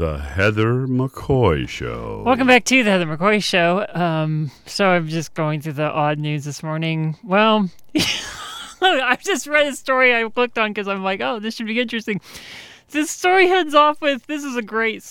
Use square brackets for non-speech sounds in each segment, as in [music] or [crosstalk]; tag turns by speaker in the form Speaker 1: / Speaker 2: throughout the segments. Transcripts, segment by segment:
Speaker 1: The Heather McCoy Show.
Speaker 2: Welcome back to the Heather McCoy Show. Um, so I'm just going through the odd news this morning. Well, [laughs] I've just read a story I clicked on because I'm like, oh, this should be interesting. This story heads off with this is a great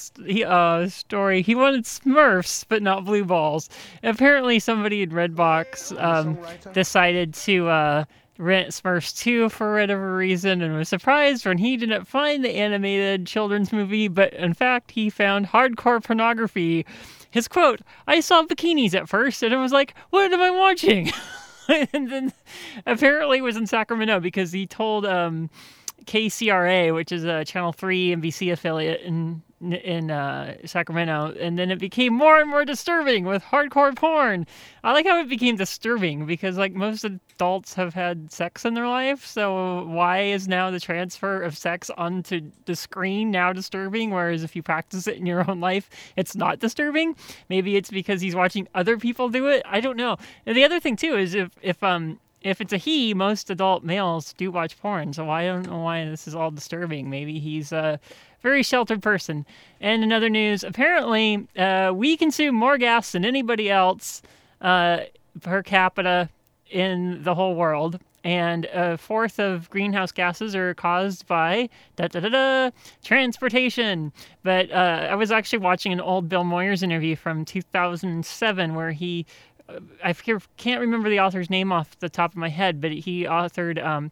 Speaker 2: uh, story. He wanted Smurfs, but not blue balls. Apparently, somebody in Redbox um, decided to. Uh, rent Smurfs 2 for whatever reason and was surprised when he didn't find the animated children's movie, but in fact, he found hardcore pornography. His quote, I saw bikinis at first and I was like, what am I watching? [laughs] and then apparently was in Sacramento because he told um, KCRA, which is a Channel 3 NBC affiliate in in uh, Sacramento, and then it became more and more disturbing with hardcore porn. I like how it became disturbing because like most adults have had sex in their life, so why is now the transfer of sex onto the screen now disturbing? Whereas if you practice it in your own life, it's not disturbing. Maybe it's because he's watching other people do it. I don't know. And the other thing too is if if um if it's a he, most adult males do watch porn. So I don't know why this is all disturbing. Maybe he's a very sheltered person. And in other news, apparently uh, we consume more gas than anybody else uh, per capita in the whole world. And a fourth of greenhouse gases are caused by da da da da transportation. But uh, I was actually watching an old Bill Moyers interview from 2007 where he I can't remember the author's name off the top of my head, but he authored um,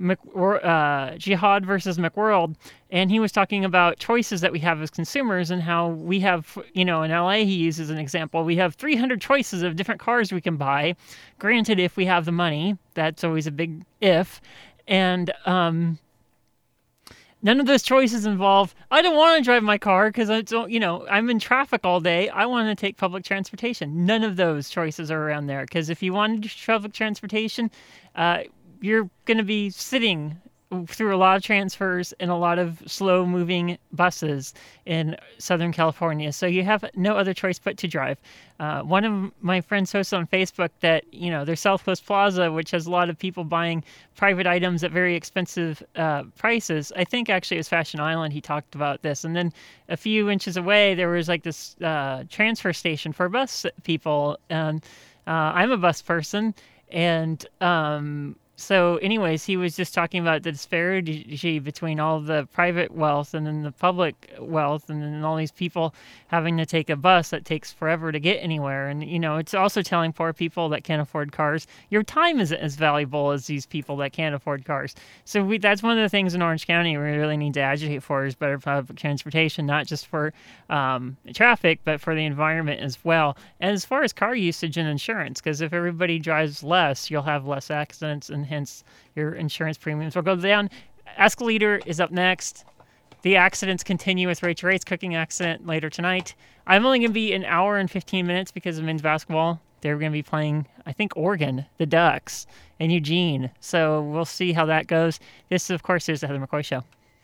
Speaker 2: uh, Jihad versus McWorld, and he was talking about choices that we have as consumers and how we have, you know, in LA, he uses an example. We have 300 choices of different cars we can buy. Granted, if we have the money, that's always a big if. And um, None of those choices involve, I don't want to drive my car because I don't, you know, I'm in traffic all day. I want to take public transportation. None of those choices are around there because if you want to do public transportation, uh, you're going to be sitting through a lot of transfers and a lot of slow moving buses in Southern California. So you have no other choice but to drive. Uh, one of my friends posted on Facebook that, you know, there's South Coast Plaza, which has a lot of people buying private items at very expensive uh, prices. I think actually it was Fashion Island, he talked about this. And then a few inches away, there was like this uh, transfer station for bus people. And uh, I'm a bus person. And, um, so anyways he was just talking about the disparity between all the private wealth and then the public wealth and then all these people having to take a bus that takes forever to get anywhere. And you know it's also telling poor people that can't afford cars your time isn't as valuable as these people that can't afford cars. So we, that's one of the things in orange county we really need to agitate for is better public transportation not just for um, traffic but for the environment as well. And as far as car usage and insurance because if everybody drives less you'll have less accidents and hence your insurance premiums will go down. Leader is up next. The accidents continue with Rachael Ray's cooking accident later tonight. I'm only going to be an hour and 15 minutes because of men's basketball. They're going to be playing, I think, Oregon, the Ducks, and Eugene. So we'll see how that goes. This, of course, is the Heather McCoy Show.